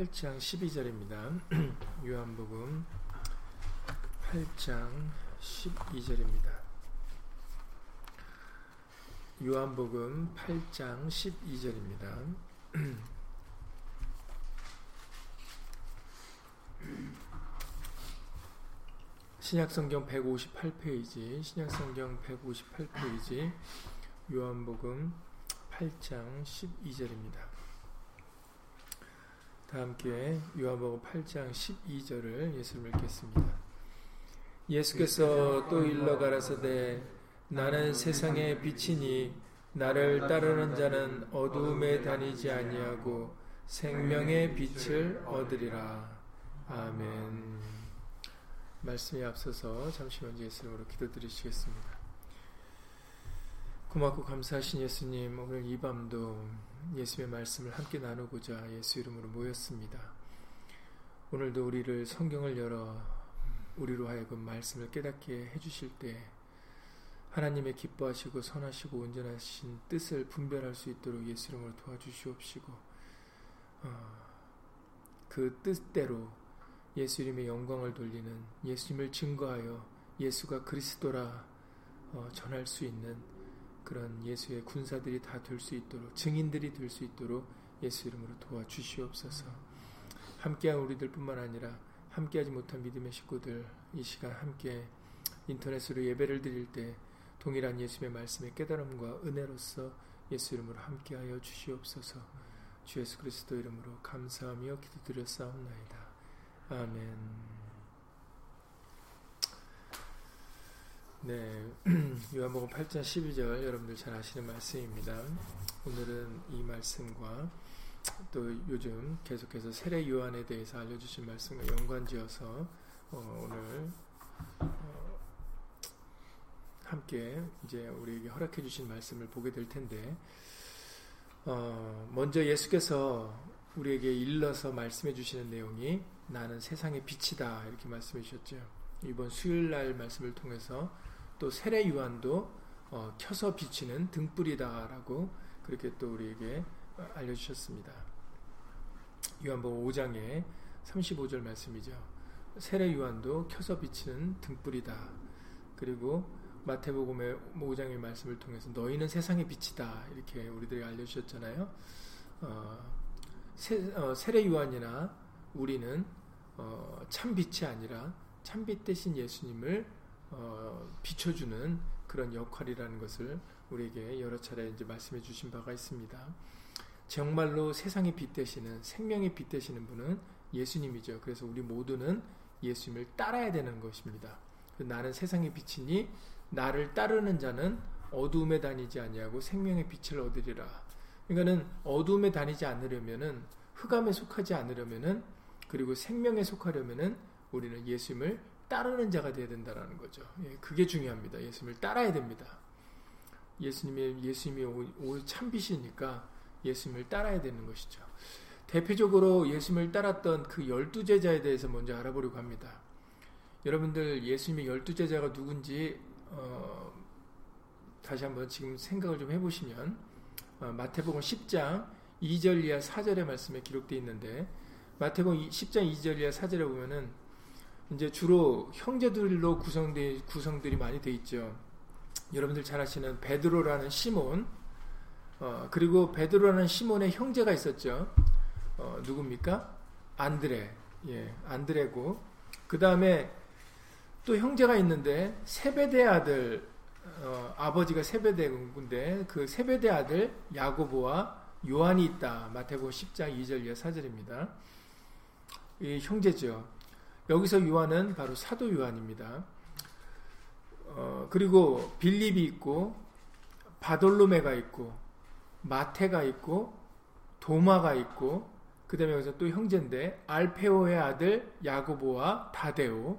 8장 12절입니다. 요한복음 8장 12절입니다. 요한복음 8장 12절입니다. 신약성경 158페이지, 신약성경 158페이지, 요한복음 8장 12절입니다. 다 함께 요한복음 8장 12절을 예수를 읽겠습니다. 예수께서 또 일러 가라사대 나는 세상의 빛이니 나를 따르는 자는 어두움에 다니지 아니하고 생명의 빛을 얻으리라. 아멘. 말씀에 앞서서 잠시 먼저 예수님으로 기도드리시겠습니다. 고맙고 감사하신 예수님, 오늘 이 밤도 예수의 말씀을 함께 나누고자 예수 이름으로 모였습니다. 오늘도 우리를 성경을 열어 우리로 하여금 말씀을 깨닫게 해주실 때 하나님의 기뻐하시고 선하시고 온전하신 뜻을 분별할 수 있도록 예수 이름으로 도와주시옵시고 어, 그 뜻대로 예수 이름의 영광을 돌리는 예수님을 증거하여 예수가 그리스도라 어, 전할 수 있는 그런 예수의 군사들이 다 될 수 있도록 증인들이 될 수 있도록 예수 이름으로 도와주시옵소서. 함께한 우리들뿐만 아니라 함께하지 못한 믿음의 식구들 이 시간 함께 인터넷으로 예배를 드릴 때 동일한 예수의 말씀의 깨달음과 은혜로서 예수 이름으로 함께하여 주시옵소서. 주 예수 그리스도 이름으로 감사하며 기도드렸사옵나이다. 아멘. 네, 요한복음 8장 12절 여러분들 잘 아시는 말씀입니다. 오늘은 이 말씀과 또 요즘 계속해서 세례 요한에 대해서 알려주신 말씀과 연관지어서 어, 오늘 어, 함께 이제 우리에게 허락해 주신 말씀을 보게 될 텐데 어, 먼저 예수께서 우리에게 일러서 말씀해 주시는 내용이 나는 세상의 빛이다 이렇게 말씀해 주셨죠. 이번 수요일 날 말씀을 통해서 또 세례 요한도 어, 켜서 비치는 등불이다라고 그렇게 또 우리에게 알려주셨습니다. 요한복음 5장에 35절 말씀이죠. 세례 요한도 켜서 비치는 등불이다. 그리고 마태복음의 5장의 말씀을 통해서 너희는 세상의 빛이다 이렇게 우리들이 알려주셨잖아요. 어, 세, 어, 세례 요한이나 우리는 어, 참 빛이 아니라 참빛 대신 예수님을 어, 비춰주는 그런 역할이라는 것을 우리에게 여러 차례 이제 말씀해 주신 바가 있습니다. 정말로 세상의 빛 되시는 생명의 빛 되시는 분은 예수님이죠. 그래서 우리 모두는 예수님을 따라야 되는 것입니다. 나는 세상의 빛이니 나를 따르는 자는 어두움에 다니지 아니하고 생명의 빛을 얻으리라. 그러니까는 어두움에 다니지 않으려면은 흑암에 속하지 않으려면은 그리고 생명에 속하려면은 우리는 예수님을 따르는 자가 되어야 된다는 거죠. 예, 그게 중요합니다. 예수님을 따라야 됩니다. 예수님의 예수님이 참빛이니까 예수님을 따라야 되는 것이죠. 대표적으로 예수님을 따랐던 그 열두 제자에 대해서 먼저 알아보려고 합니다. 여러분들 예수님의 열두 제자가 누군지 어, 다시 한번 지금 생각을 좀 해보시면 어, 마태복음 10장 2절 이하 4절의 말씀에 기록되어 있는데 마태복음 10장 2절 이하 4절에 보면은 이제 주로 형제들로 구성돼 구성들이 많이 돼 있죠. 여러분들 잘 아시는 베드로라는 시몬, 어, 그리고 베드로라는 시몬의 형제가 있었죠. 어, 누굽니까? 안드레, 예, 안드레고 그 다음에 또 형제가 있는데 세베대 아들, 어, 아버지가 세베대인데 그 세베대 아들 야고보와 요한이 있다. 마태복음 10장 2절 이하 4절입니다. 이 형제죠. 여기서 요한은 바로 사도 요한입니다. 어, 그리고 빌립이 있고 바돌로메가 있고 마테가 있고 도마가 있고 그 다음에 여기서 또 형제인데 알페오의 아들 야고보와 다데오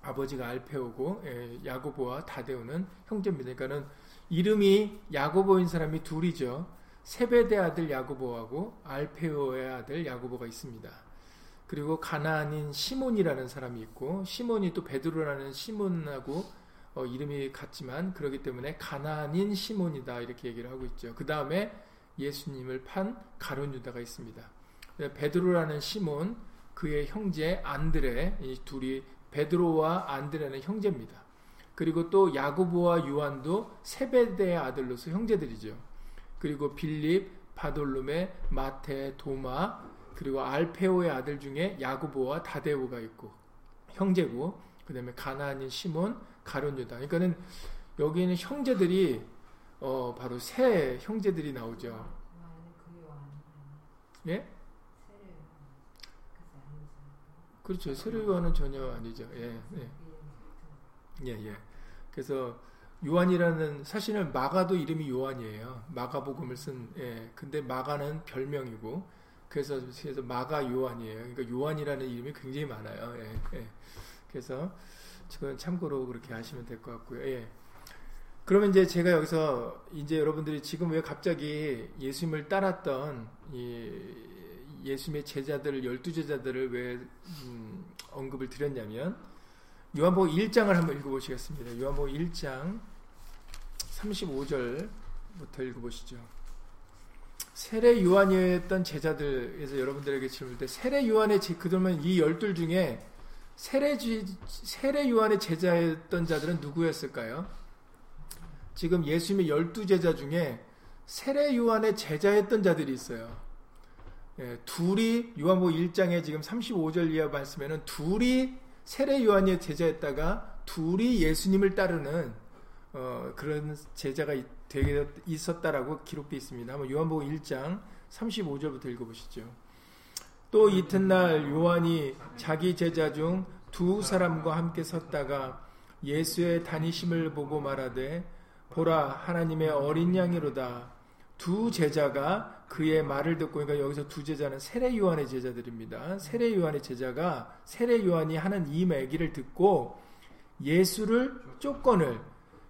아버지가 알페오고 예, 야고보와 다데오는 형제입니다. 그러니까는 이름이 야고보인 사람이 둘이죠. 세베대 아들 야고보하고 알페오의 아들 야고보가 있습니다. 그리고 가나안인 시몬이라는 사람이 있고 시몬이 또 베드로라는 시몬하고 어, 이름이 같지만 그렇기 때문에 가나안인 시몬이다 이렇게 얘기를 하고 있죠. 그 다음에 예수님을 판 가론 유다가 있습니다. 베드로라는 시몬, 그의 형제 안드레, 이 둘이 베드로와 안드레는 형제입니다. 그리고 또 야고보와 요한도 세베대의 아들로서 형제들이죠. 그리고 빌립, 바돌룸의 마테, 도마, 그리고 알페오의 아들 중에 야고보와 다데오가 있고 형제고 그 다음에 가나안인 시몬, 가론 유다. 그러니까는 여기는 형제들이 어 바로 세 형제들이 나오죠. 예? 그렇죠. 세례요한은 전혀 아니죠. 예, 예. 예, 예. 그래서 요한이라는 사실은 마가도 이름이 요한이에요. 마가복음을 쓴 예. 근데 마가는 별명이고 그래서 그래서 마가 요한이에요. 그러니까 요한이라는 이름이 굉장히 많아요. 예. 예. 그래서 지금 참고로 그렇게 하시면 될 것 같고요. 예. 그러면 이제 제가 여기서 이제 여러분들이 지금 왜 갑자기 예수님을 따랐던 이 예수님의 제자들 열두 제자들을 왜 음, 언급을 드렸냐면 요한복음 1장을 한번 읽어보시겠습니다. 요한복음 1장 35절부터 읽어보시죠. 세례 요한이었던 제자들에서 여러분들에게 질문할 때 세례 요한의 제, 그러면 이 열둘 중에 세례 세례 요한의 제자였던 자들은 누구였을까요? 지금 예수님의 열두 제자 중에 세례 요한의 제자였던 자들이 있어요. 예, 둘이 요한복음 1장에 지금 35절 이하 말씀에는 둘이 세례 요한의 제자였다가 둘이 예수님을 따르는 어, 그런 제자가 되게 있었다라고 기록되어 있습니다. 한번 요한복음 1장 35절부터 읽어보시죠. 또 이튿날 요한이 자기 제자 중 두 사람과 함께 섰다가 예수의 다니심을 보고 말하되 보라 하나님의 어린 양이로다 두 제자가 그의 말을 듣고 그러니까 여기서 두 제자는 세례 요한의 제자들입니다. 세례 요한의 제자가 세례 요한이 하는 이 얘기를 듣고 예수를 쫓건을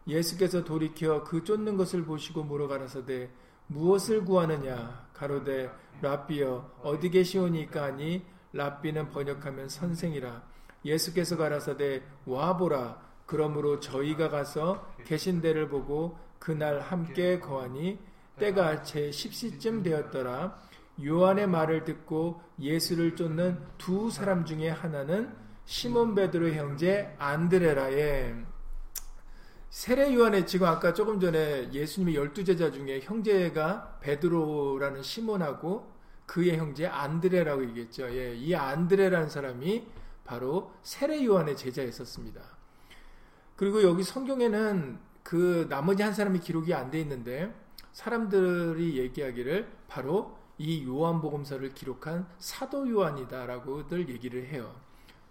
예수께서 돌이켜 그 쫓는 것을 보시고 물어 가라사대 무엇을 구하느냐? 가로되 랍비여 어디 계시오니까 하니? 랍비는 번역하면 선생이라. 예수께서 가라사대 와보라. 그러므로 저희가 가서 계신 데를 보고 그날 함께 거하니 때가 제 10시쯤 되었더라. 요한의 말을 듣고 예수를 쫓는 두 사람 중에 하나는 시몬 베드로 형제 안드레라의 세례 요한의 지금 아까 조금 전에 예수님의 열두 제자 중에 형제가 베드로라는 시몬하고 그의 형제 안드레라고 얘기했죠. 예, 이 안드레라는 사람이 바로 세례 요한의 제자였었습니다. 그리고 여기 성경에는 그 나머지 한 사람이 기록이 안 돼 있는데 사람들이 얘기하기를 바로 이 요한복음서를 기록한 사도 요한이다라고들 얘기를 해요.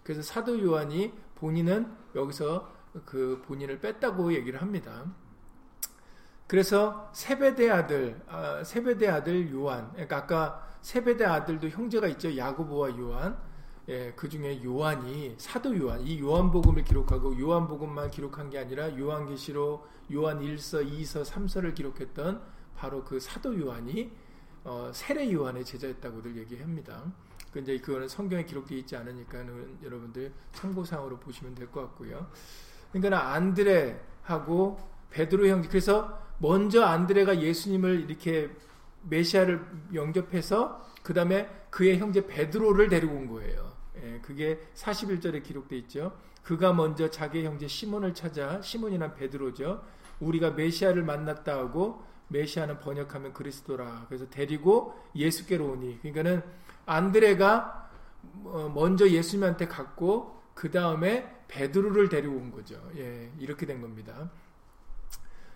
그래서 사도 요한이 본인은 여기서 그 본인을 뺐다고 얘기를 합니다. 그래서 세베대 아들, 아, 세베대 아들 요한, 그러니까 아까 세베대 아들도 형제가 있죠. 야고보와 요한. 예, 그 중에 요한이 사도 요한, 이 요한복음을 기록하고 요한복음만 기록한 게 아니라 요한계시록, 요한 1서, 2서, 3서를 기록했던 바로 그 사도 요한이 어, 세례 요한의 제자였다고들 얘기합니다. 근데 그거는 성경에 기록되어 있지 않으니까는 여러분들 참고상으로 보시면 될 것 같고요. 그러니까 안드레하고 베드로 형제 그래서 먼저 안드레가 예수님을 이렇게 메시아를 영접해서 그 다음에 그의 형제 베드로를 데리고 온 거예요. 예, 그게 41절에 기록되어 있죠. 그가 먼저 자기 형제 시몬을 찾아 시몬이란 베드로죠. 우리가 메시아를 만났다 하고 메시아는 번역하면 그리스도라. 그래서 데리고 예수께로 오니. 그러니까는 안드레가 어, 먼저 예수님한테 갔고 그 다음에 베드로를 데리고 온 거죠. 예, 이렇게 된 겁니다.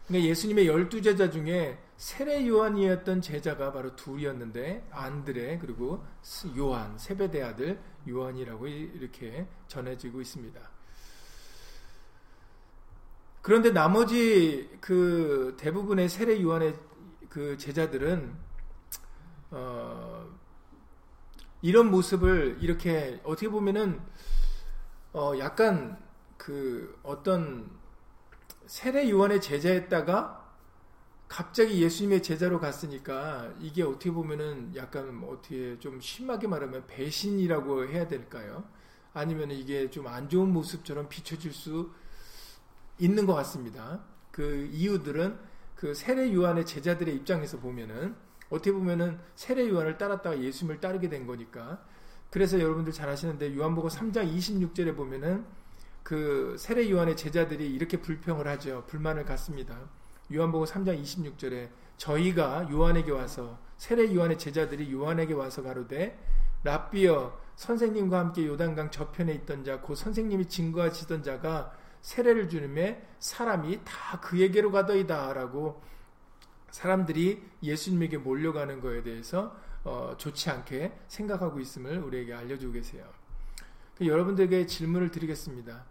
그러니까 예수님의 열두 제자 중에 세례 요한이었던 제자가 바로 둘이었는데 안드레 그리고 요한 세베대 아들 요한이라고 이렇게 전해지고 있습니다. 그런데 나머지 그 대부분의 세례 요한의 그 제자들은 어 이런 모습을 이렇게 어떻게 보면은 어 약간 그 어떤 세례 요한의 제자였다가 갑자기 예수님의 제자로 갔으니까 이게 어떻게 보면은 약간 어떻게 좀 심하게 말하면 배신이라고 해야 될까요? 아니면 이게 좀 안 좋은 모습처럼 비춰질 수 있는 것 같습니다. 그 이유들은 그 세례 요한의 제자들의 입장에서 보면은 어떻게 보면은 세례 요한을 따랐다가 예수님을 따르게 된 거니까. 그래서 여러분들 잘 아시는데 요한복음 3장 26절에 보면은 그 세례 요한의 제자들이 이렇게 불평을 하죠. 불만을 갖습니다. 요한복음 3장 26절에 저희가 요한에게 와서 세례 요한의 제자들이 요한에게 와서 가로되 라비어 선생님과 함께 요단강 저편에 있던 자, 그 선생님이 증거하시던 자가 세례를 주님에 사람이 다 그에게로 가더이다라고 사람들이 예수님에게 몰려가는 것에 대해서 어, 좋지 않게 생각하고 있음을 우리에게 알려주고 계세요. 그 여러분들에게 질문을 드리겠습니다.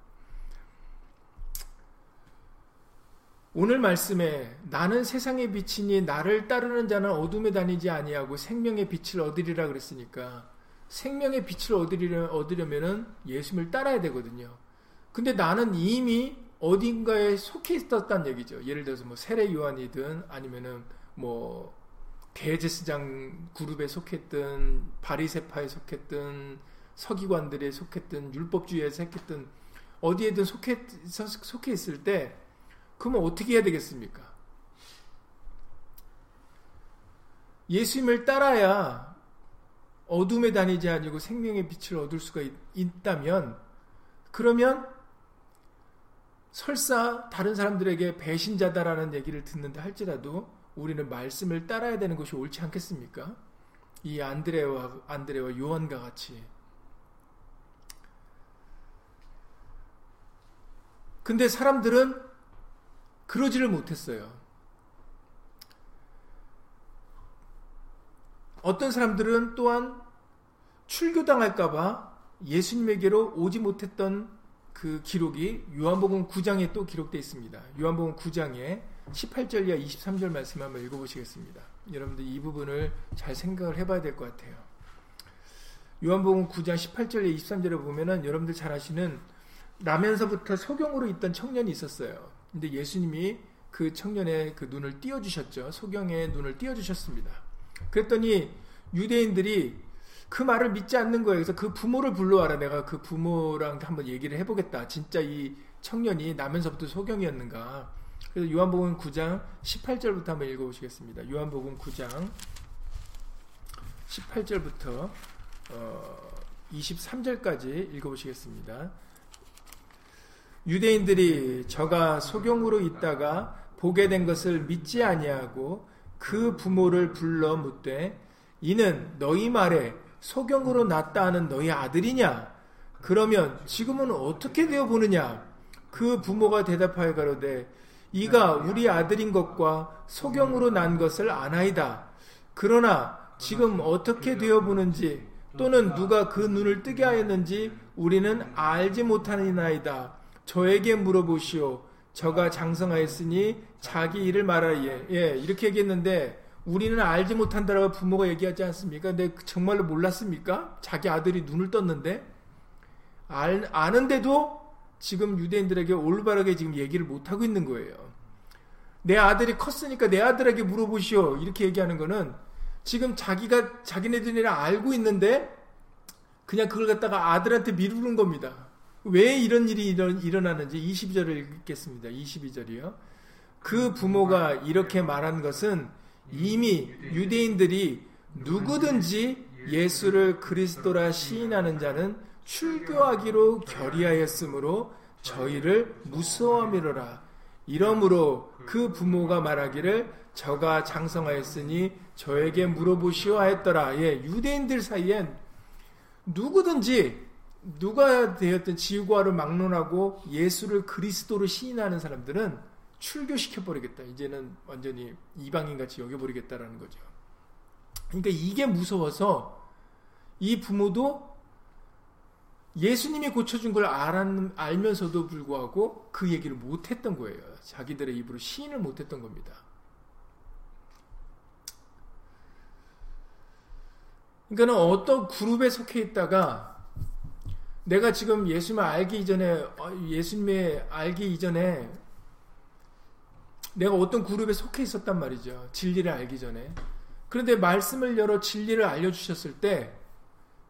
오늘 말씀에 나는 세상의 빛이니 나를 따르는 자는 어둠에 다니지 아니하고 생명의 빛을 얻으리라 그랬으니까 생명의 빛을 얻으려, 얻으려면은 예수님을 따라야 되거든요. 근데 나는 이미 어딘가에 속해 있었단 얘기죠. 예를 들어서 뭐 세례 요한이든 아니면은 뭐 대제스장 그룹에 속했든 바리세파에 속했든 서기관들에 속했든 율법주의에 속했든 어디에든 속해 속해 있을 때 그러면 어떻게 해야 되겠습니까? 예수님을 따라야 어둠에 다니지 아니고 생명의 빛을 얻을 수가 있, 다면 그러면 설사 다른 사람들에게 배신자다라는 얘기를 듣는다 할지라도 우리는 말씀을 따라야 되는 것이 옳지 않겠습니까? 이 안드레와 안드레와 요한과 같이 근데 사람들은 그러지를 못했어요. 어떤 사람들은 또한 출교당할까봐 예수님에게로 오지 못했던 그 기록이 요한복음 9장에 또 기록되어 있습니다. 요한복음 9장에 18절 이하 23절 말씀 한번 읽어보시겠습니다. 여러분들 이 부분을 잘 생각을 해봐야 될 것 같아요. 요한복음 9장 18절에 23절에 보면은 여러분들 잘 아시는 라면서부터 소경으로 있던 청년이 있었어요. 근데 예수님이 그 청년의 그 눈을 띄워주셨죠. 소경의 눈을 띄워주셨습니다. 그랬더니 유대인들이 그 말을 믿지 않는 거예요. 그래서 그 부모를 불러와라. 내가 그 부모랑 한번 얘기를 해보겠다. 진짜 이 청년이 나면서부터 소경이었는가. 그래서 요한복음 9장 18절부터 한번 읽어보시겠습니다. 요한복음 9장 18절부터 어 23절까지 읽어보시겠습니다. 유대인들이 저가 소경으로 있다가 보게 된 것을 믿지 아니하고 그 부모를 불러 묻되 이는 너희 말에 소경으로 났다 하는 너희 아들이냐? 그러면 지금은 어떻게 되어 보느냐? 그 부모가 대답하여 가로되 이가 우리 아들인 것과 소경으로 난 것을 아나이다. 그러나 지금 어떻게 되어 보는지 또는 누가 그 눈을 뜨게 하였는지 우리는 알지 못하니나이다. 저에게 물어보시오. 저가 장성하였으니 자기 일을 말하예. 예, 이렇게 얘기했는데 우리는 알지 못한다라고 부모가 얘기하지 않습니까? 근데 정말로 몰랐습니까? 자기 아들이 눈을 떴는데 알, 아는데도 지금 유대인들에게 올바르게 지금 얘기를 못 하고 있는 거예요. 내 아들이 컸으니까 내 아들에게 물어보시오. 이렇게 얘기하는 거는 지금 자기가 자기네들이랑 알고 있는데 그냥 그걸 갖다가 아들한테 미루는 겁니다. 왜 이런 일이 일어 나는지 22절을 읽겠습니다. 22절이요. 그 부모가 이렇게 말한 것은 이미 유대인들이 누구든지 예수를 그리스도라 시인하는 자는 출교하기로 결의하였으므로 저희를 무서워함이로라. 이러므로 그 부모가 말하기를 저가 장성하였으니 저에게 물어보시오 하였더라. 예, 유대인들 사이엔 누구든지 누가 되었든 지구화를 막론하고 예수를 그리스도로 시인하는 사람들은 출교시켜 버리겠다. 이제는 완전히 이방인 같이 여겨 버리겠다라는 거죠. 그러니까 이게 무서워서 이 부모도 예수님이 고쳐준 걸 알면서도 불구하고 그 얘기를 못했던 거예요. 자기들의 입으로 시인을 못했던 겁니다. 그러니까는 어떤 그룹에 속해 있다가 내가 지금 예수님을 알기 이전에 어, 예수님의 알기 이전에 내가 어떤 그룹에 속해 있었단 말이죠. 진리를 알기 전에. 그런데 말씀을 열어 진리를 알려 주셨을 때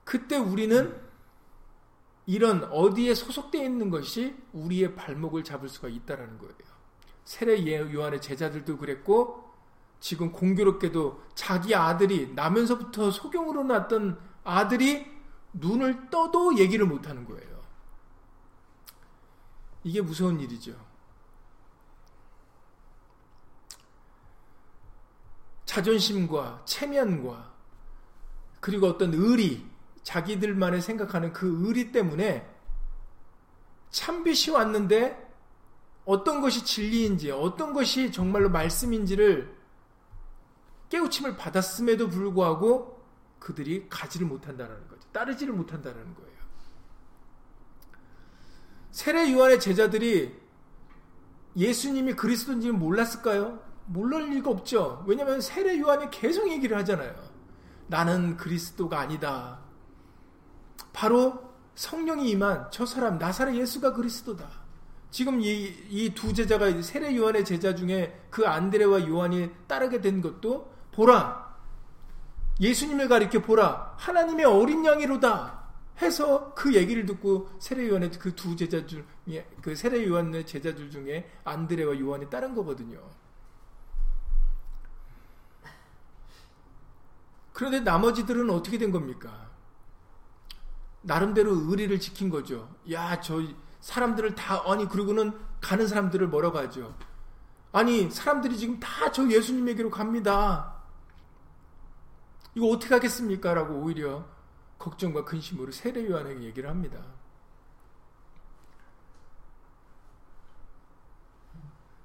그때 우리는 이런 어디에 소속되어 있는 것이 우리의 발목을 잡을 수가 있다라는 거예요. 세례 요한의 제자들도 그랬고 지금 공교롭게도 자기 아들이 나면서부터 소경으로 났던 아들이 눈을 떠도 얘기를 못 하는 거예요. 이게 무서운 일이죠. 자존심과 체면과 그리고 어떤 의리, 자기들만의 생각하는 그 의리 때문에 참빛이 왔는데 어떤 것이 진리인지, 어떤 것이 정말로 말씀인지를 깨우침을 받았음에도 불구하고 그들이 가지를 못한다는 거죠. 따르지를 못한다는 거예요. 세례 요한의 제자들이 예수님이 그리스도인지는 몰랐을까요? 몰랄 리가 없죠. 왜냐하면 세례 요한이 계속 얘기를 하잖아요. 나는 그리스도가 아니다. 바로 성령이 임한 저 사람 나사렛 예수가 그리스도다. 지금 이두 제자가 세례 요한의 제자 중에 그 안드레와 요한이 따르게 된 것도 보라 예수님을 가리켜 보라 하나님의 어린 양이로다 해서 그 얘기를 듣고 세례 요한의 그 두 제자 중에 그 세례 요한의 제자들 중에 안드레와 요한이 따른 거거든요. 그런데 나머지들은 어떻게 된 겁니까? 나름대로 의리를 지킨 거죠. 야, 저 사람들을 다, 아니, 그리고는 가는 사람들을 뭐라고 하죠? 아니, 사람들이 지금 다 저 예수님에게로 갑니다. 이거 어떻게 하겠습니까? 라고 오히려 걱정과 근심으로 세례 요한에게 얘기를 합니다.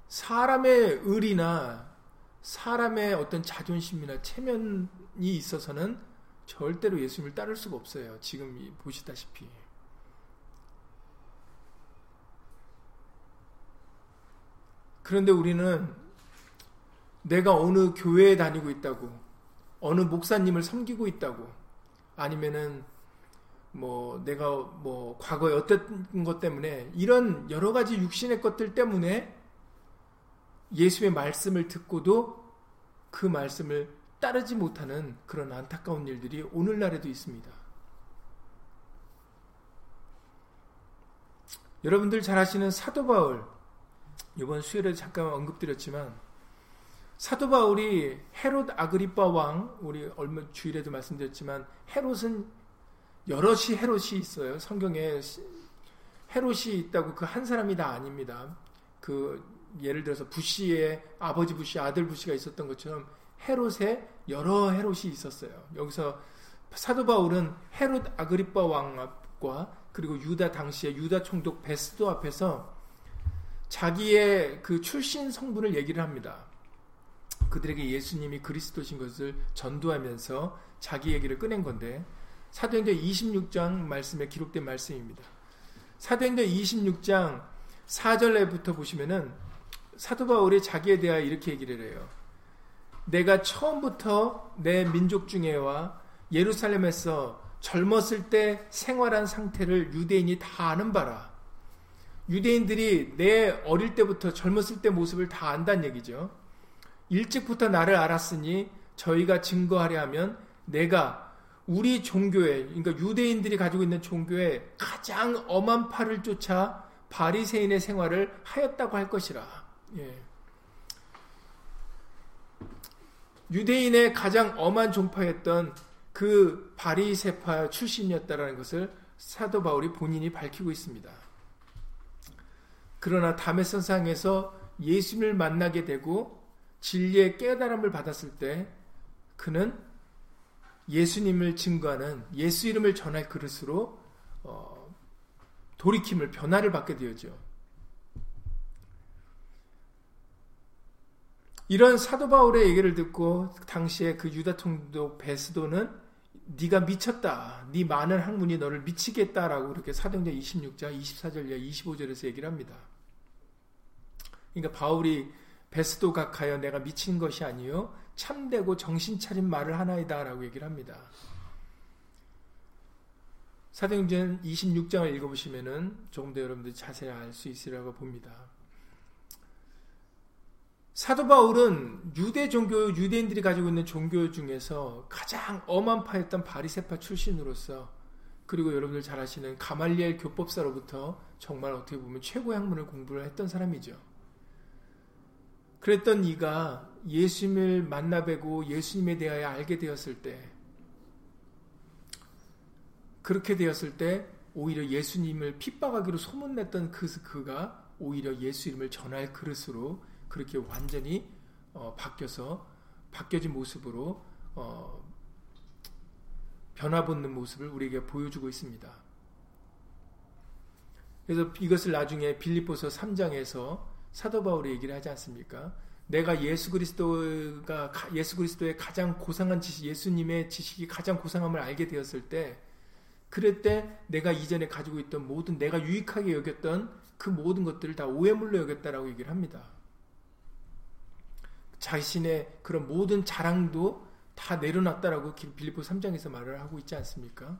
사람의 의리나 사람의 어떤 자존심이나 체면 이 있어서는 절대로 예수님을 따를 수가 없어요. 지금 보시다시피. 그런데 우리는 내가 어느 교회에 다니고 있다고, 어느 목사님을 섬기고 있다고, 아니면은 뭐 내가 뭐 과거에 어떤 것 때문에 이런 여러 가지 육신의 것들 때문에 예수의 말씀을 듣고도 그 말씀을 따르지 못하는 그런 안타까운 일들이 오늘날에도 있습니다. 여러분들 잘 아시는 사도 바울, 이번 수요일에 잠깐 언급드렸지만, 사도 바울이 헤롯 아그리빠 왕, 우리 얼마 주일에도 말씀드렸지만, 헤롯은 여럿이 헤롯이 있어요. 성경에 헤롯이 있다고 그 한 사람이 다 아닙니다. 그 예를 들어서 부시의 아버지 부시, 아들 부시가 있었던 것처럼 헤롯에 여러 헤롯이 있었어요. 여기서 사도 바울은 헤롯 아그리빠 왕 앞과 그리고 유다 당시에 유다 총독 베스도 앞에서 자기의 그 출신 성분을 얘기를 합니다. 그들에게 예수님이 그리스도신 것을 전도하면서 자기 얘기를 꺼낸 건데 사도행전 26장 말씀에 기록된 말씀입니다. 사도행전 26장 4절에부터 보시면은 사도 바울이 자기에 대하여 이렇게 얘기를 해요. 내가 처음부터 내 민족 중에와 예루살렘에서 젊었을 때 생활한 상태를 유대인이 다 아는 바라. 유대인들이 내 어릴 때부터 젊었을 때 모습을 다 안다는 얘기죠. 일찍부터 나를 알았으니 저희가 증거하려 하면 내가 우리 종교에, 그러니까 유대인들이 가지고 있는 종교에 가장 엄한 팔을 쫓아 바리새인의 생활을 하였다고 할 것이라. 예. 유대인의 가장 엄한 종파였던 그 바리세파 출신이었다라는 것을 사도 바울이 본인이 밝히고 있습니다. 그러나 담의 선상에서 예수님을 만나게 되고 진리의 깨달음을 받았을 때 그는 예수님을 증거하는 예수 이름을 전할 그릇으로 어, 돌이킴을 변화를 받게 되었죠. 이런 사도 바울의 얘기를 듣고 당시에 그 유다 통도 베스도는 네가 미쳤다. 네 많은 학문이 너를 미치겠다라고 그렇게 사도행전 26장 24절 이하 25절에서 얘기를 합니다. 그러니까 바울이 베스도 각하여 내가 미친 것이 아니요 참되고 정신 차린 말을 하나이다라고 얘기를 합니다. 사도행전 26장을 읽어보시면은 조금 더 여러분들이 자세히 알 수 있으리라고 봅니다. 사도 바울은 유대 종교, 유대인들이 가지고 있는 종교 중에서 가장 엄한 파였던 바리세파 출신으로서 그리고 여러분들 잘 아시는 가말리엘 교법사로부터 정말 어떻게 보면 최고의 학문을 공부를 했던 사람이죠. 그랬던 네가 예수님을 만나 뵈고 예수님에 대하여 알게 되었을 때 그렇게 되었을 때 오히려 예수님을 핍박하기로 소문냈던 그 그가 오히려 예수 이름을 전할 그릇으로 그렇게 완전히 어, 바뀌어서 바뀌어진 모습으로 어, 변화받는 모습을 우리에게 보여주고 있습니다. 그래서 이것을 나중에 빌립보서 3장에서 사도 바울이 얘기를 하지 않습니까? 내가 예수 그리스도가 예수 그리스도의 가장 고상한 지식, 예수님의 지식이 가장 고상함을 알게 되었을 때, 그럴 때 내가 이전에 가지고 있던 모든 내가 유익하게 여겼던 그 모든 것들을 다 오해물로 여겼다라고 얘기를 합니다. 자신의 그런 모든 자랑도 다 내려놨다라고 빌립보 3장에서 말을 하고 있지 않습니까?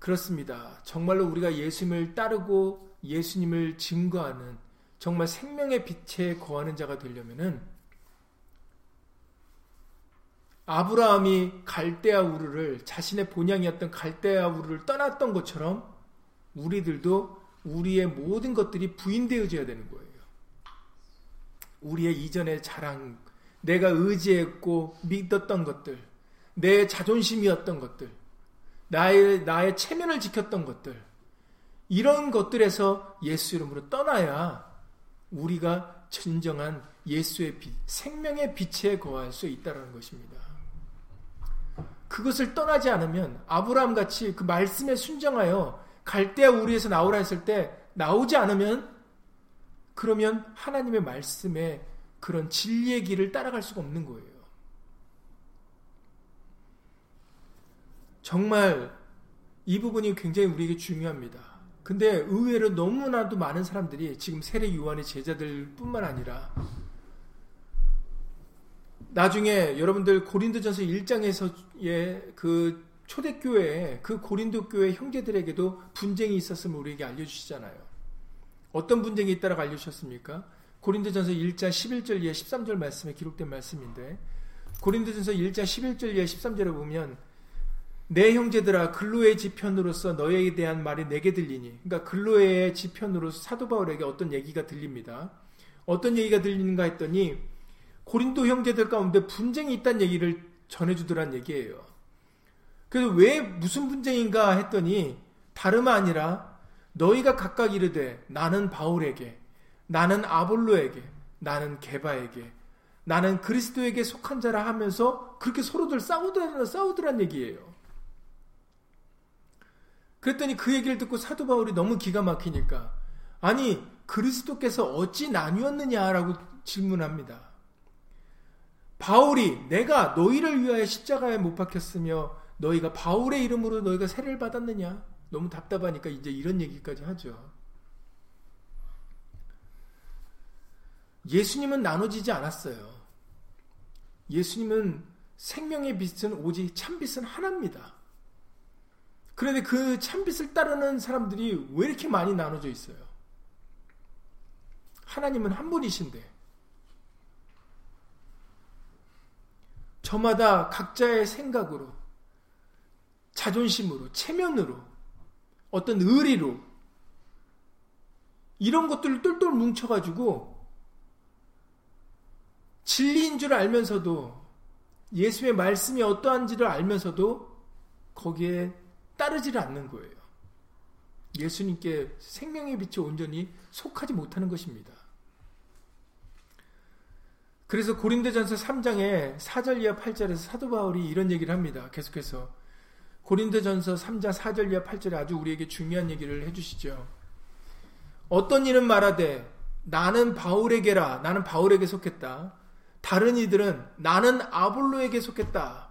그렇습니다. 정말로 우리가 예수님을 따르고 예수님을 증거하는 정말 생명의 빛에 거하는 자가 되려면은 아브라함이 갈대아 우르를 자신의 본향이었던 갈대아 우르를 떠났던 것처럼 우리들도 우리의 모든 것들이 부인되어져야 되는 거예요. 우리의 이전의 자랑, 내가 의지했고 믿었던 것들, 내 자존심이었던 것들, 나의, 나의 체면을 지켰던 것들, 이런 것들에서 예수 이름으로 떠나야 우리가 진정한 예수의 빛, 생명의 빛에 거할 수 있다는 것입니다. 그것을 떠나지 않으면 아브라함 같이 그 말씀에 순정하여 갈대아 우리에서 나오라 했을 때 나오지 않으면 그러면 하나님의 말씀에 그런 진리의 길을 따라갈 수가 없는 거예요. 정말 이 부분이 굉장히 우리에게 중요합니다. 근데 의외로 너무나도 많은 사람들이 지금 세례 요한의 제자들 뿐만 아니라 나중에 여러분들 고린도전서 1장에서의 그 초대교회 그 고린도 교회 형제들에게도 분쟁이 있었음을 우리에게 알려 주시잖아요. 어떤 분쟁이 있다라고 알려주셨습니까? 고린도전서 1장 11절 이하 13절 말씀에 기록된 말씀인데 고린도전서 1장 11절 이하 13절에 보면 내 형제들아 근로의 지편으로서 너에게 대한 말이 내게 들리니 그러니까 근로의 지편으로서 사도 바울에게 어떤 얘기가 들립니다. 어떤 얘기가 들리는가 했더니 고린도 형제들 가운데 분쟁이 있다는 얘기를 전해주더란 얘기예요. 그래서 왜 무슨 분쟁인가 했더니 다름 아니라 너희가 각각 이르되 나는 바울에게 나는 아볼로에게 나는 게바에게 나는 그리스도에게 속한 자라 하면서 그렇게 서로들 싸우더라 싸우더란 얘기예요. 그랬더니 그 얘기를 듣고 사도 바울이 너무 기가 막히니까 아니 그리스도께서 어찌 나뉘었느냐라고 질문합니다. 바울이 내가 너희를 위하여 십자가에 못 박혔으며 너희가 바울의 이름으로 너희가 세례를 받았느냐? 너무 답답하니까 이제 이런 얘기까지 하죠. 예수님은 나눠지지 않았어요. 예수님은 생명의 빛은 오직 참빛은 하나입니다. 그런데 그 참빛을 따르는 사람들이 왜 이렇게 많이 나눠져 있어요? 하나님은 한 분이신데 저마다 각자의 생각으로 자존심으로, 체면으로, 어떤 의리로, 이런 것들을 똘똘 뭉쳐가지고, 진리인 줄 알면서도, 예수의 말씀이 어떠한지를 알면서도, 거기에 따르지를 않는 거예요. 예수님께 생명의 빛이 온전히 속하지 못하는 것입니다. 그래서 고린도전서 3장에 4절 이하 8절에서 사도 바울이 이런 얘기를 합니다. 계속해서 고린도전서 3장 4절 이하 8절에 아주 우리에게 중요한 얘기를 해주시죠. 어떤 이는 말하되 나는 바울에게라 나는 바울에게 속했다. 다른 이들은 나는 아볼로에게 속했다.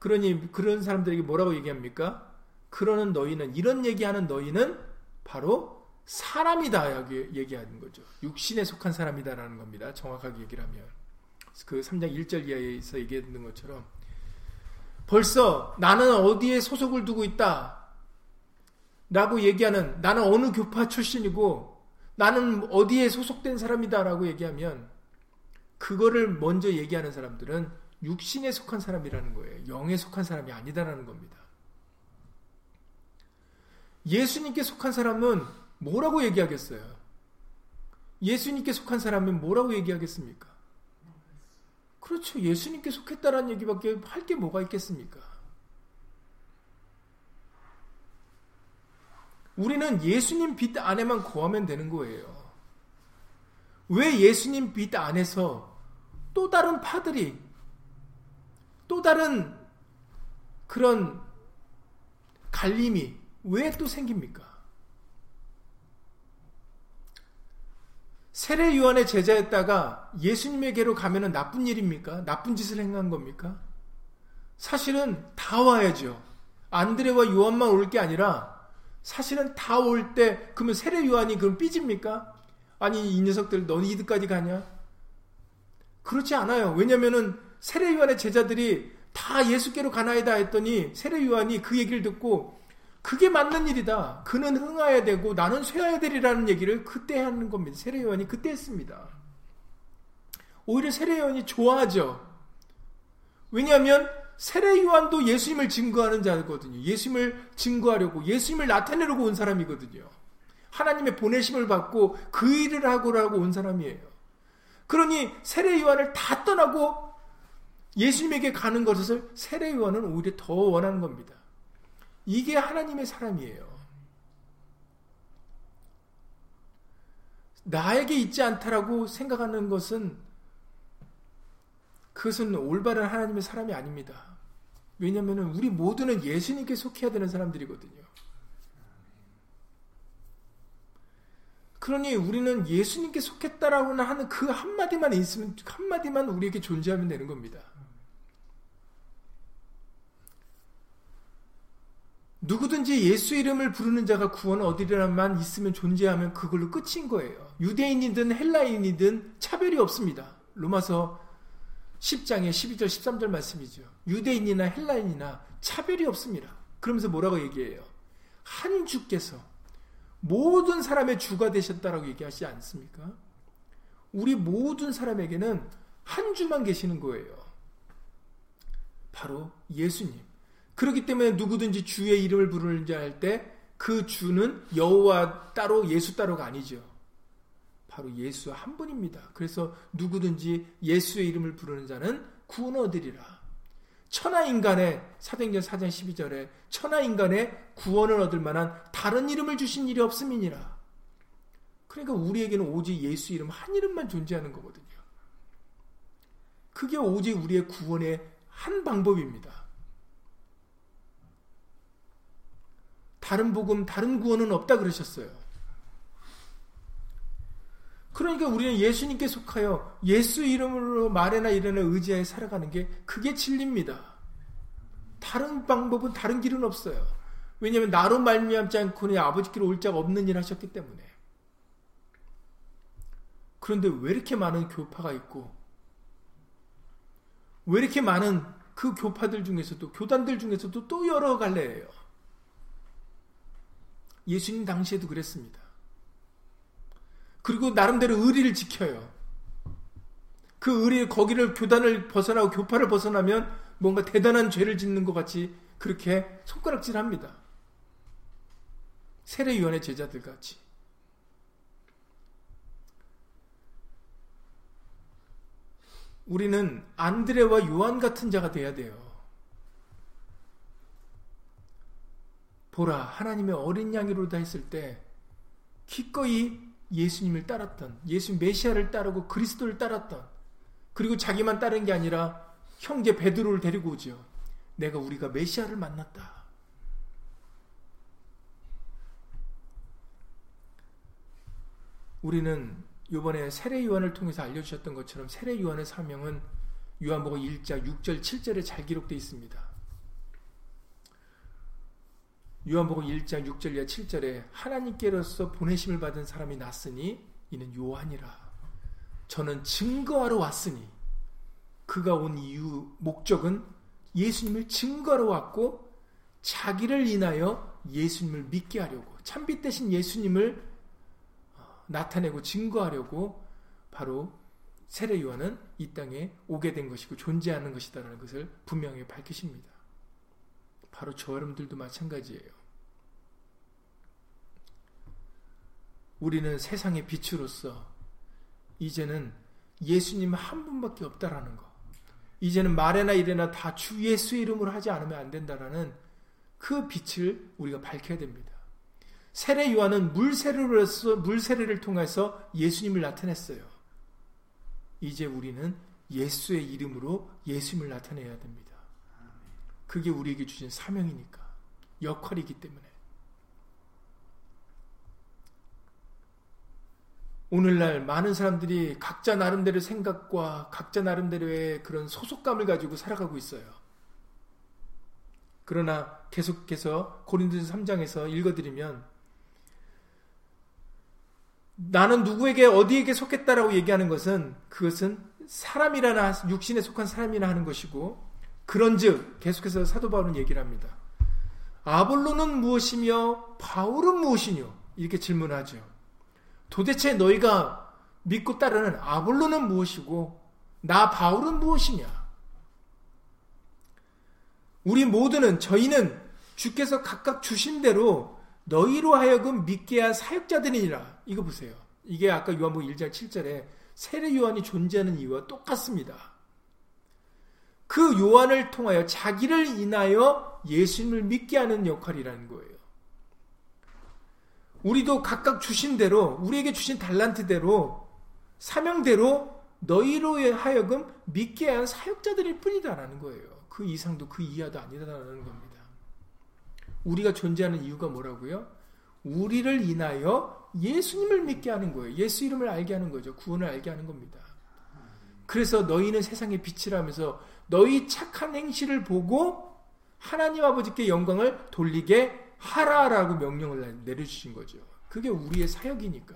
그러니 그런 사람들에게 뭐라고 얘기합니까? 그러는 너희는 이런 얘기하는 너희는 바로 사람이다 얘기하는 거죠. 육신에 속한 사람이다라는 겁니다. 정확하게 얘기를 하면 그 3장 1절 이하에서 얘기했는 것처럼 벌써 나는 어디에 소속을 두고 있다. 라고 얘기하는 나는 어느 교파 출신이고 나는 어디에 소속된 사람이다 라고 얘기하면 그거를 먼저 얘기하는 사람들은 육신에 속한 사람이라는 거예요. 영에 속한 사람이 아니다라는 겁니다. 예수님께 속한 사람은 뭐라고 얘기하겠어요? 예수님께 속한 사람은 뭐라고 얘기하겠습니까? 그렇죠. 예수님께 속했다라는 얘기밖에 할 게 뭐가 있겠습니까? 우리는 예수님 빛 안에만 거하면 되는 거예요. 왜 예수님 빛 안에서 또 다른 파들이 또 다른 그런 갈림이 왜 또 생깁니까? 세례 요한의 제자였다가 예수님에게로 가면은 나쁜 일입니까? 나쁜 짓을 행한 겁니까? 사실은 다 와야죠. 안드레와 요한만 올 게 아니라 사실은 다 올 때 그러면 세례 요한이 그럼 삐집니까? 아니 이 녀석들 너 이드까지 가냐? 그렇지 않아요. 왜냐면은 세례 요한의 제자들이 다 예수께로 가나이다 했더니 세례 요한이 그 얘기를 듣고 그게 맞는 일이다. 그는 흥하야 되고 나는 쇠해야 되리라는 얘기를 그때 하는 겁니다. 세례 요한이 그때 했습니다. 오히려 세례 요한이 좋아하죠. 왜냐하면 세례 요한도 예수님을 증거하는 자거든요. 예수님을 증거하려고 예수님을 나타내려고 온 사람이거든요. 하나님의 보내심을 받고 그 일을 하고라고 온 사람이에요. 그러니 세례 요한을 다 떠나고 예수님에게 가는 것을 세례 요한은 오히려 더 원하는 겁니다. 이게 하나님의 사람이에요. 나에게 있지 않다라고 생각하는 것은 그것은 올바른 하나님의 사람이 아닙니다. 왜냐하면 우리 모두는 예수님께 속해야 되는 사람들이거든요. 그러니 우리는 예수님께 속했다라고 하는 그 한마디만 있으면 한마디만 우리에게 존재하면 되는 겁니다. 누구든지 예수 이름을 부르는 자가 구원 얻으리라만 있으면 존재하면 그걸로 끝인 거예요. 유대인이든 헬라인이든 차별이 없습니다. 로마서 10장의 12절 13절 말씀이죠. 유대인이나 헬라인이나 차별이 없습니다. 그러면서 뭐라고 얘기해요? 한 주께서 모든 사람의 주가 되셨다라고 얘기하지 않습니까? 우리 모든 사람에게는 한 주만 계시는 거예요. 바로 예수님. 그렇기 때문에 누구든지 주의 이름을 부르는 자 할 때 그 주는 여호와 따로 예수 따로가 아니죠. 바로 예수 한 분입니다. 그래서 누구든지 예수의 이름을 부르는 자는 구원 얻으리라. 천하 인간의 사도행전 4장 12절에 천하 인간의 구원을 얻을 만한 다른 이름을 주신 일이 없음이니라. 그러니까 우리에게는 오직 예수 이름 한 이름만 존재하는 거거든요. 그게 오직 우리의 구원의 한 방법입니다. 다른 복음, 다른 구원은 없다 그러셨어요. 그러니까 우리는 예수님께 속하여 예수 이름으로 말에나 일에나 의지하여 살아가는 게 그게 진리입니다. 다른 방법은 다른 길은 없어요. 왜냐하면 나로 말미암지 않고는 아버지께로 올 자가 없는 일 하셨기 때문에. 그런데 왜 이렇게 많은 교파가 있고 왜 이렇게 많은 그 교파들 중에서도 교단들 중에서도 또 여러 갈래예요. 예수님 당시에도 그랬습니다. 그리고 나름대로 의리를 지켜요. 그 의리, 거기를 교단을 벗어나고 교파를 벗어나면 뭔가 대단한 죄를 짓는 것 같이 그렇게 손가락질 합니다. 세례위원회 제자들 같이. 우리는 안드레와 요한 같은 자가 돼야 돼요. 보라 하나님의 어린 양이로다 했을 때 기꺼이 예수님을 따랐던 예수 메시아를 따르고 그리스도를 따랐던 그리고 자기만 따른 게 아니라 형제 베드로를 데리고 오죠. 내가 우리가 메시아를 만났다. 우리는 이번에 세례 요한을 통해서 알려주셨던 것처럼 세례 요한의 사명은 요한복음 1장 6절 7절에 잘 기록되어 있습니다. 요한복음 1장 6절 이하 7절에 하나님께로서 보내심을 받은 사람이 났으니 이는 요한이라. 저는 증거하러 왔으니 그가 온 이유 목적은 예수님을 증거하러 왔고 자기를 인하여 예수님을 믿게 하려고 참빛 대신 예수님을 어, 나타내고 증거하려고 바로 세례 요한은 이 땅에 오게 된 것이고 존재하는 것이다라는 것을 분명히 밝히십니다. 바로 저 여러분들도 마찬가지예요. 우리는 세상의 빛으로서 이제는 예수님 한 분밖에 없다라는 거. 이제는 말에나 이래나 다 주 예수 이름으로 하지 않으면 안 된다라는 그 빛을 우리가 밝혀야 됩니다. 세례 요한은 물세례로서 물세례를 통해서 예수님을 나타냈어요. 이제 우리는 예수의 이름으로 예수님을 나타내야 됩니다. 그게 우리에게 주신 사명이니까 역할이기 때문에 오늘날 많은 사람들이 각자 나름대로 생각과 각자 나름대로의 그런 소속감을 가지고 살아가고 있어요. 그러나 계속해서 고린도서 3장에서 읽어드리면 나는 누구에게 어디에게 속했다라고 얘기하는 것은 그것은 사람이라나 육신에 속한 사람이나 하는 것이고 그런즉 계속해서 사도 바울은 얘기를 합니다. 아볼로는 무엇이며 바울은 무엇이뇨? 이렇게 질문하죠. 도대체 너희가 믿고 따르는 아볼로는 무엇이고 나 바울은 무엇이냐? 우리 모두는 저희는 주께서 각각 주신 대로 너희로 하여금 믿게 한 사역자들이니라. 이거 보세요. 이게 아까 요한복음 1장 7절에 세례 요한이 존재하는 이유와 똑같습니다. 그 요한을 통하여 자기를 인하여 예수님을 믿게 하는 역할이라는 거예요. 우리도 각각 주신 대로 우리에게 주신 달란트대로 사명대로 너희로 하여금 믿게 한 사역자들일 뿐이다라는 거예요. 그 이상도 그 이하도 아니다라는 겁니다. 우리가 존재하는 이유가 뭐라고요? 우리를 인하여 예수님을 믿게 하는 거예요. 예수 이름을 알게 하는 거죠. 구원을 알게 하는 겁니다. 그래서 너희는 세상의 빛이라면서 너희 착한 행실을 보고 하나님 아버지께 영광을 돌리게 하라라고 명령을 내려주신 거죠. 그게 우리의 사역이니까.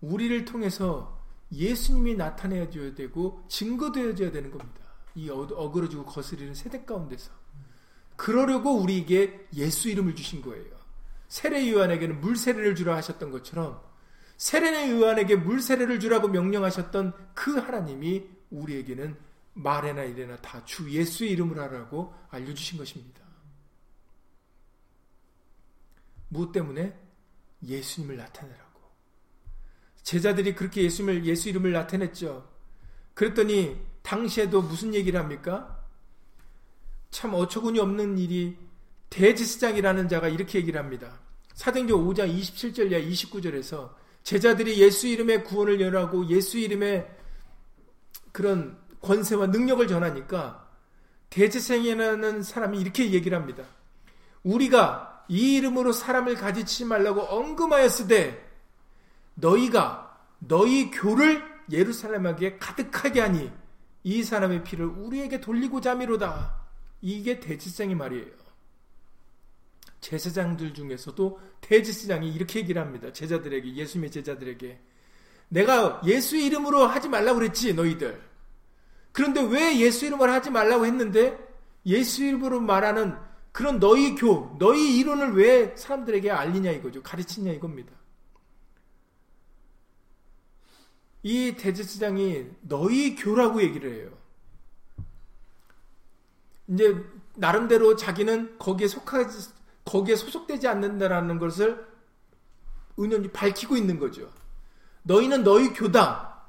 우리를 통해서 예수님이 나타내줘야 되고 증거되어져야 되는 겁니다. 이 어그러지고 거스리는 세대 가운데서. 그러려고 우리에게 예수 이름을 주신 거예요. 세례 요한에게는 물 세례를 주라 하셨던 것처럼 세례 요한에게 물 세례를 주라고 명령하셨던 그 하나님이 우리에게는 말에나 이래나 다 주 예수의 이름을 하라고 알려주신 것입니다. 무엇 때문에? 예수님을 나타내라고. 제자들이 그렇게 예수님을, 예수 이름을 나타냈죠. 그랬더니 당시에도 무슨 얘기를 합니까? 참 어처구니 없는 일이 대지스장이라는 자가 이렇게 얘기를 합니다. 사도행전 5장 27절 이 29절에서 제자들이 예수 이름의 구원을 연하고 예수 이름의 그런 권세와 능력을 전하니까 대제생이라는 사람이 이렇게 얘기를 합니다. 우리가 이 이름으로 사람을 가지치지 말라고 언금하였으되 너희가 너희 교를 예루살렘에게 가득하게 하니 이 사람의 피를 우리에게 돌리고자 미로다. 이게 대제사장의 말이에요. 제사장들 중에서도 대제사장이 이렇게 얘기를 합니다. 제자들에게 예수님의 제자들에게 내가 예수 이름으로 하지 말라고 그랬지 너희들. 그런데 왜 예수 이름으로 하지 말라고 했는데 예수 이름으로 말하는 그런 너희 교, 너희 이론을 왜 사람들에게 알리냐 이거죠. 가르치냐 이겁니다. 이 대제사장이 너희 교라고 얘기를 해요. 이제 나름대로 자기는 거기에 속하지 거기에 소속되지 않는다라는 것을 은연히 밝히고 있는 거죠. 너희는 너희 교다.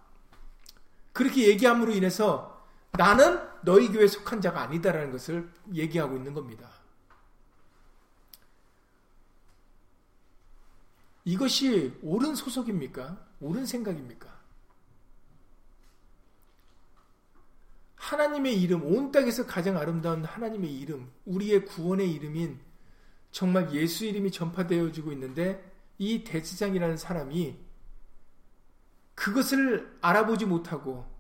그렇게 얘기함으로 인해서 나는 너희 교회에 속한 자가 아니다라는 것을 얘기하고 있는 겁니다. 이것이 옳은 소속입니까? 옳은 생각입니까? 하나님의 이름, 온 땅에서 가장 아름다운 하나님의 이름, 우리의 구원의 이름인 정말 예수 이름이 전파되어지고 있는데 이 대지장이라는 사람이 그것을 알아보지 못하고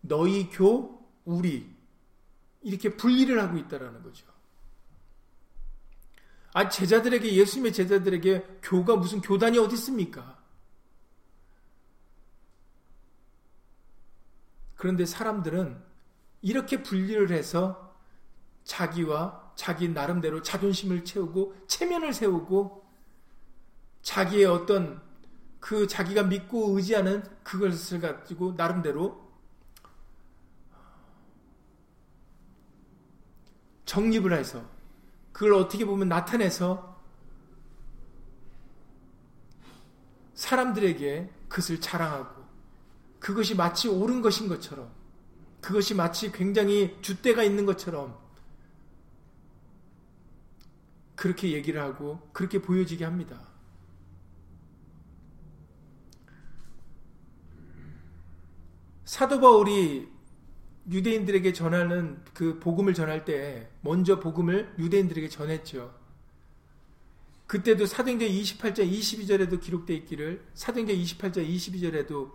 너희 교, 우리 이렇게 분리를 하고 있다라는 거죠. 아 제자들에게 예수님의 제자들에게 교가 무슨 교단이 어디 있습니까? 그런데 사람들은 이렇게 분리를 해서 자기와 자기 나름대로 자존심을 채우고 체면을 세우고 자기의 어떤 그 자기가 믿고 의지하는 그것을 가지고 나름대로 정립을 해서 그걸 어떻게 보면 나타내서 사람들에게 그것을 자랑하고 그것이 마치 옳은 것인 것처럼 그것이 마치 굉장히 줏대가 있는 것처럼 그렇게 얘기를 하고 그렇게 보여지게 합니다. 사도 바울이 유대인들에게 전하는 그 복음을 전할 때 먼저 복음을 유대인들에게 전했죠. 그때도 사도행전 28장 22절에도 기록되어 있기를 사도행전 28장 22절에도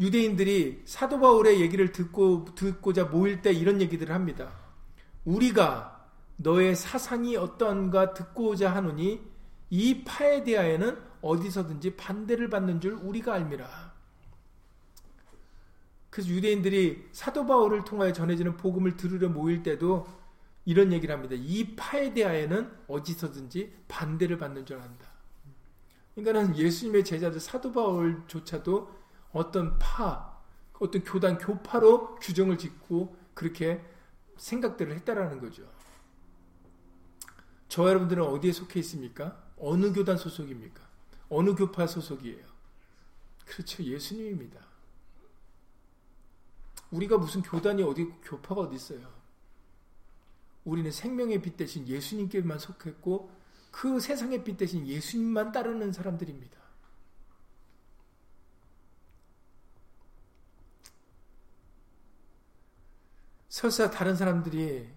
유대인들이 사도 바울의 얘기를 듣고 듣고자 모일 때 이런 얘기들을 합니다. 우리가 너의 사상이 어떠한가 듣고자 하노니 이 파에 대하여는 어디서든지 반대를 받는 줄 우리가 알미라. 그래서 유대인들이 사도 바울을 통하여 전해지는 복음을 들으려 모일 때도 이런 얘기를 합니다. 이 파에 대하여는 어디서든지 반대를 받는 줄 안다. 그러니까는 예수님의 제자들 사도 바울조차도 어떤 파, 어떤 교단 교파로 규정을 짓고 그렇게 생각들을 했다라는 거죠. 저 여러분들은 어디에 속해 있습니까? 어느 교단 소속입니까? 어느 교파 소속이에요? 그렇죠. 예수님입니다. 우리가 무슨 교단이 어디 교파가 어디 있어요? 우리는 생명의 빛 대신 예수님께만 속했고 그 세상의 빛 대신 예수님만 따르는 사람들입니다. 설사 다른 사람들이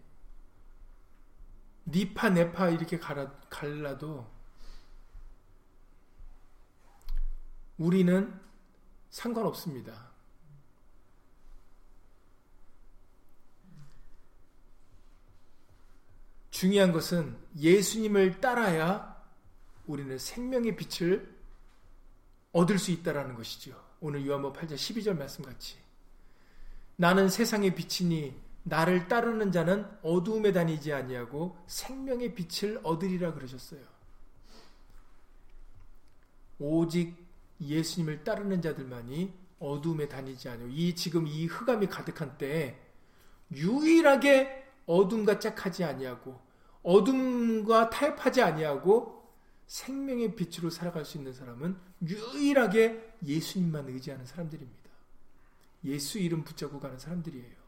니파 네파 이렇게 갈라, 갈라도 우리는 상관없습니다. 중요한 것은 예수님을 따라야 우리는 생명의 빛을 얻을 수 있다라는 것이죠. 오늘 요한복 8장 12절 말씀 같이 나는 세상의 빛이니 나를 따르는 자는 어두움에 다니지 아니하고 생명의 빛을 얻으리라 그러셨어요. 오직 예수님을 따르는 자들만이 어두움에 다니지 아니하고 이 지금 이 흑암이 가득한 때에 유일하게 어둠과 짝하지 아니하고 어둠과 타협하지 아니하고 생명의 빛으로 살아갈 수 있는 사람은 유일하게 예수님만 의지하는 사람들입니다. 예수 이름 붙잡고 가는 사람들이에요.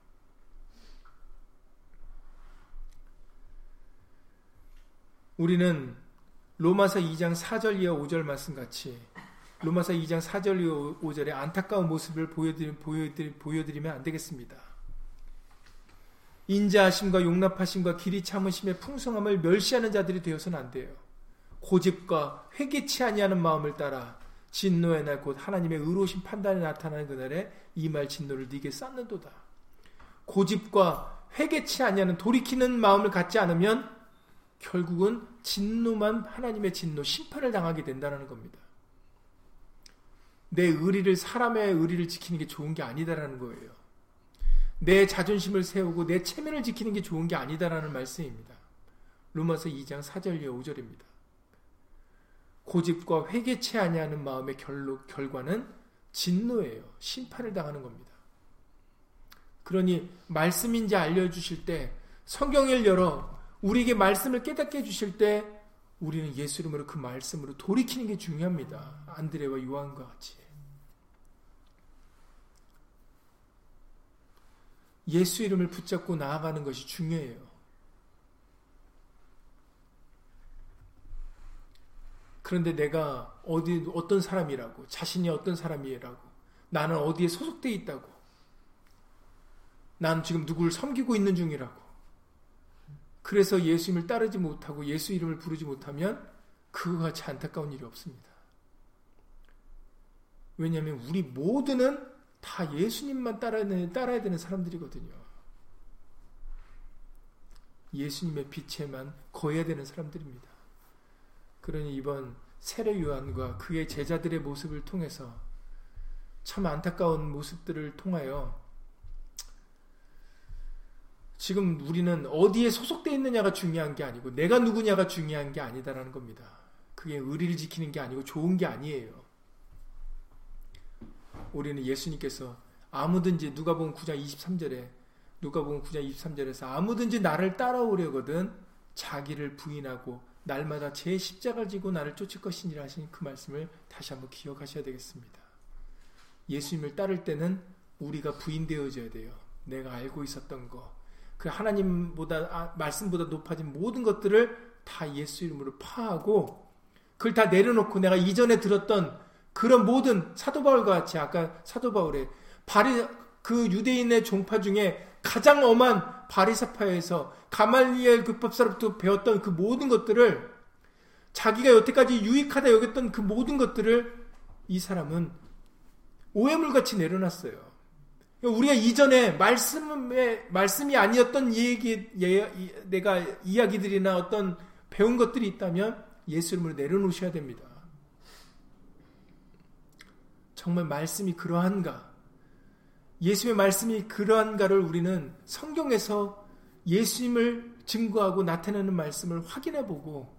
우리는 로마서 2장 4절 이하 5절 말씀 같이 로마서 2장 4절 이하 5절의 안타까운 모습을 보여드리, 보여드리, 보여드리면 안 되겠습니다. 인자하심과 용납하심과 길이 참으심의 풍성함을 멸시하는 자들이 되어서는 안 돼요. 고집과 회개치 아니하는 마음을 따라 진노의 날 곧 하나님의 의로우신 판단이 나타나는 그날에 이 말 진노를 네게 쌓는도다. 고집과 회개치 아니하는 돌이키는 마음을 갖지 않으면 결국은 진노만 하나님의 진노, 심판을 당하게 된다는 겁니다. 내 의리를 사람의 의리를 지키는 게 좋은 게 아니다라는 거예요. 내 자존심을 세우고 내 체면을 지키는 게 좋은 게 아니다라는 말씀입니다. 로마서 2장 4절 이 5절입니다. 고집과 회개치 아니하는 마음의 결로, 결과는 진노예요. 심판을 당하는 겁니다. 그러니 말씀인지 알려주실 때 성경을 열어 우리에게 말씀을 깨닫게 해주실 때 우리는 예수 이름으로 그 말씀으로 돌이키는 게 중요합니다. 안드레와 요한과 같이. 예수 이름을 붙잡고 나아가는 것이 중요해요. 그런데 내가 어디 어떤 사람이라고 자신이 어떤 사람이라고 나는 어디에 소속돼 있다고 난 지금 누구를 섬기고 있는 중이라고 그래서 예수님을 따르지 못하고 예수 이름을 부르지 못하면 그거 같이 안타까운 일이 없습니다. 왜냐하면 우리 모두는 다 예수님만 따라야, 따라야 되는 사람들이거든요. 예수님의 빛에만 거해야 되는 사람들입니다. 그러니 이번 세례 요한과 그의 제자들의 모습을 통해서 참 안타까운 모습들을 통하여 지금 우리는 어디에 소속되어 있느냐가 중요한 게 아니고 내가 누구냐가 중요한 게 아니다라는 겁니다. 그게 의리를 지키는 게 아니고 좋은 게 아니에요. 우리는 예수님께서 아무든지 누가 보면 9장 23절에 누가 보면 9장 23절에서 아무든지 나를 따라오려거든 자기를 부인하고 날마다 제 십자가를 지고 나를 쫓을 것이니라 하신 그 말씀을 다시 한번 기억하셔야 되겠습니다. 예수님을 따를 때는 우리가 부인되어져야 돼요. 내가 알고 있었던 거, 그 하나님보다 아, 말씀보다 높아진 모든 것들을 다 예수 이름으로 파하고 그걸 다 내려놓고 내가 이전에 들었던 그런 모든 사도 바울과 같이 아까 사도 바울의 바리 그 유대인의 종파 중에 가장 엄한 바리사파에서 가말리엘 그 법사로부터 배웠던 그 모든 것들을 자기가 여태까지 유익하다 여겼던 그 모든 것들을 이 사람은 오해물 같이 내려놨어요. 우리가 이전에 말씀에 말씀이 아니었던 얘기 예, 내가 이야기들이나 어떤 배운 것들이 있다면 예수 이름으로 내려놓으셔야 됩니다. 정말 말씀이 그러한가? 예수의 말씀이 그러한가를 우리는 성경에서 예수님을 증거하고 나타내는 말씀을 확인해 보고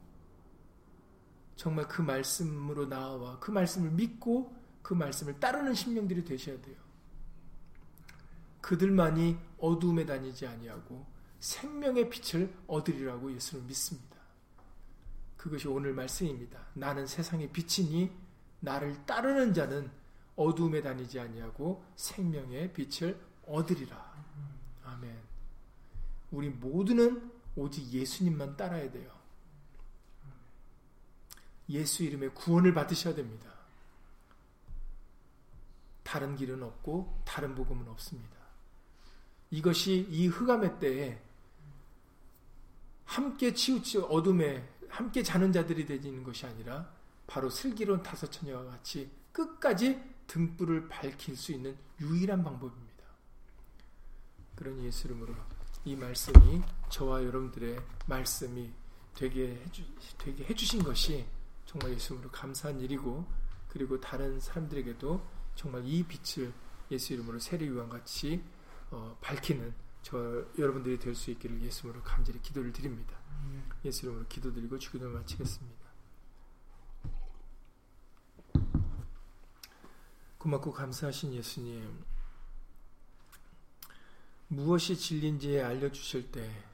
정말 그 말씀으로 나와 그 말씀을 믿고 그 말씀을 따르는 심령들이 되셔야 돼요. 그들만이 어두움에 다니지 아니하고 생명의 빛을 얻으리라고 예수는 믿습니다. 그것이 오늘 말씀입니다. 나는 세상의 빛이니 나를 따르는 자는 어두움에 다니지 아니하고 생명의 빛을 얻으리라. 아멘. 우리 모두는 오직 예수님만 따라야 돼요. 예수 이름의 구원을 받으셔야 됩니다. 다른 길은 없고 다른 복음은 없습니다. 이것이 이 흑암의 때에 함께 치우치 어둠에 함께 자는 자들이 되는 것이 아니라 바로 슬기로운 다섯 처녀와 같이 끝까지 등불을 밝힐 수 있는 유일한 방법입니다. 그런 예수 이름으로 이 말씀이 저와 여러분들의 말씀이 되게 해주, 되게 해주신 것이 정말 예수 이름으로 감사한 일이고 그리고 다른 사람들에게도 정말 이 빛을 예수 이름으로 세례요한 같이 어, 밝히는 저 여러분들이 될 수 있기를 예수님으로 간절히 기도를 드립니다. 예수 이름으로 기도드리고 주기도 마치겠습니다. 고맙고 감사하신 예수님, 무엇이 진리인지 알려주실 때,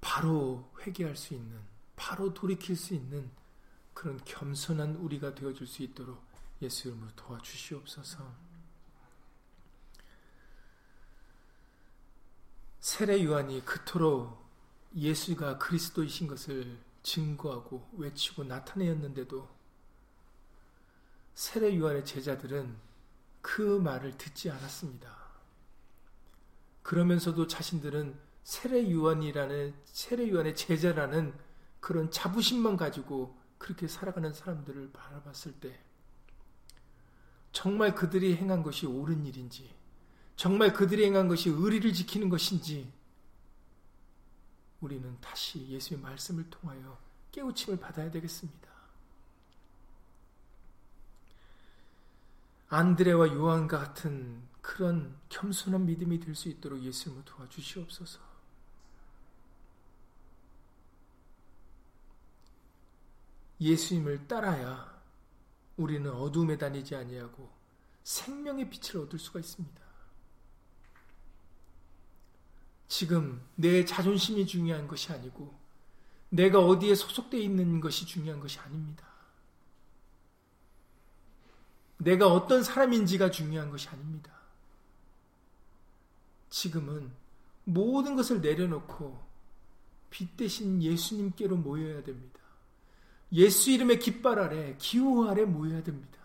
바로 회개할 수 있는, 바로 돌이킬 수 있는 그런 겸손한 우리가 되어줄 수 있도록 예수 이름으로 도와주시옵소서. 세례 요한이 그토록 예수가 그리스도이신 것을 증거하고 외치고 나타내었는데도 세례 요한의 제자들은 그 말을 듣지 않았습니다. 그러면서도 자신들은 세례 요한이라는 세례 요한의 제자라는 그런 자부심만 가지고 그렇게 살아가는 사람들을 바라봤을 때 정말 그들이 행한 것이 옳은 일인지 정말 그들이 행한 것이 의리를 지키는 것인지 우리는 다시 예수의 말씀을 통하여 깨우침을 받아야 되겠습니다. 안드레와 요한과 같은 그런 겸손한 믿음이 될 수 있도록 예수님을 도와주시옵소서. 예수님을 따라야 우리는 어둠에 다니지 아니하고 생명의 빛을 얻을 수가 있습니다. 지금 내 자존심이 중요한 것이 아니고 내가 어디에 소속되어 있는 것이 중요한 것이 아닙니다. 내가 어떤 사람인지가 중요한 것이 아닙니다. 지금은 모든 것을 내려놓고 빛 대신 예수님께로 모여야 됩니다. 예수 이름의 깃발 아래, 기호 아래 모여야 됩니다.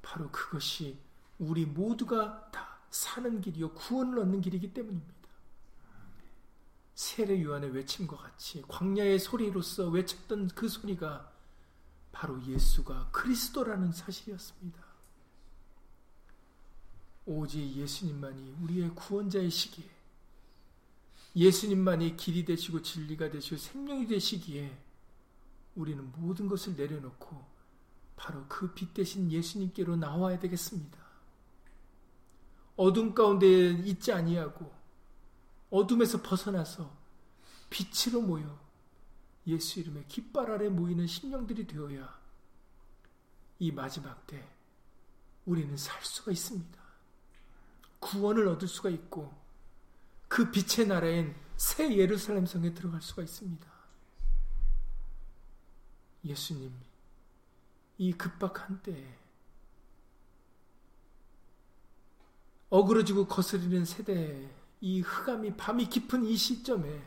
바로 그것이 우리 모두가 다 사는 길이요 구원을 얻는 길이기 때문입니다. 세례 요한의 외침과 같이 광야의 소리로서 외쳤던 그 소리가 바로 예수가 그리스도라는 사실이었습니다. 오직 예수님만이 우리의 구원자의 시기에 예수님만이 길이 되시고 진리가 되시고 생명이 되시기에 우리는 모든 것을 내려놓고 바로 그 빛 대신 예수님께로 나와야 되겠습니다. 어둠 가운데 있지 아니하고 어둠에서 벗어나서 빛으로 모여 예수 이름의 깃발 아래 모이는 심령들이 되어야 이 마지막 때 우리는 살 수가 있습니다. 구원을 얻을 수가 있고 그 빛의 나라엔 새 예루살렘 성에 들어갈 수가 있습니다. 예수님, 이 급박한 때에 어그러지고 거스리는 세대에 이 흑암이 밤이 깊은 이 시점에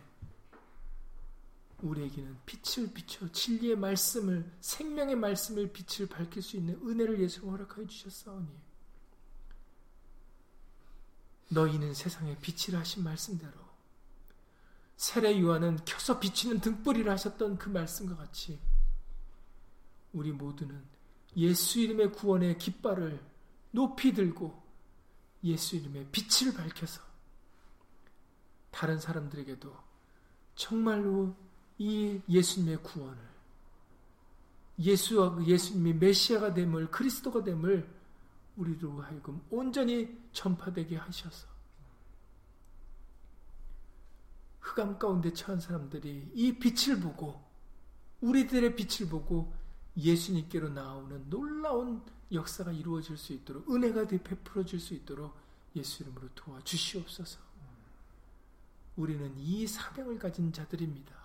우리에게는 빛을 비춰 진리의 말씀을 생명의 말씀을 빛을 밝힐 수 있는 은혜를 예수가 허락하여 주셨사오니 너희는 세상에 빛이라 하신 말씀대로 세례 요한은 켜서 비치는 등불이라 하셨던 그 말씀과 같이 우리 모두는 예수 이름의 구원의 깃발을 높이 들고 예수 이름의 빛을 밝혀서 다른 사람들에게도 정말로 이 예수님의 구원을 예수와 예수님이 메시아가 됨을 그리스도가 됨을 우리로 하여금 온전히 전파되게 하셔서 흑암 가운데 처한 사람들이 이 빛을 보고 우리들의 빛을 보고 예수님께로 나오는 놀라운 역사가 이루어질 수 있도록 은혜가 베풀어질 수 있도록 예수 이름으로 도와주시옵소서. 우리는 이 사명을 가진 자들입니다.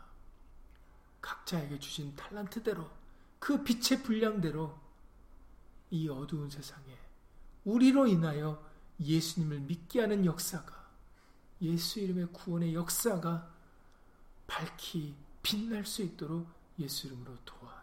각자에게 주신 탈란트대로 그 빛의 분량대로 이 어두운 세상에 우리로 인하여 예수님을 믿게 하는 역사가 예수 이름의 구원의 역사가 밝히 빛날 수 있도록 예수 이름으로 도와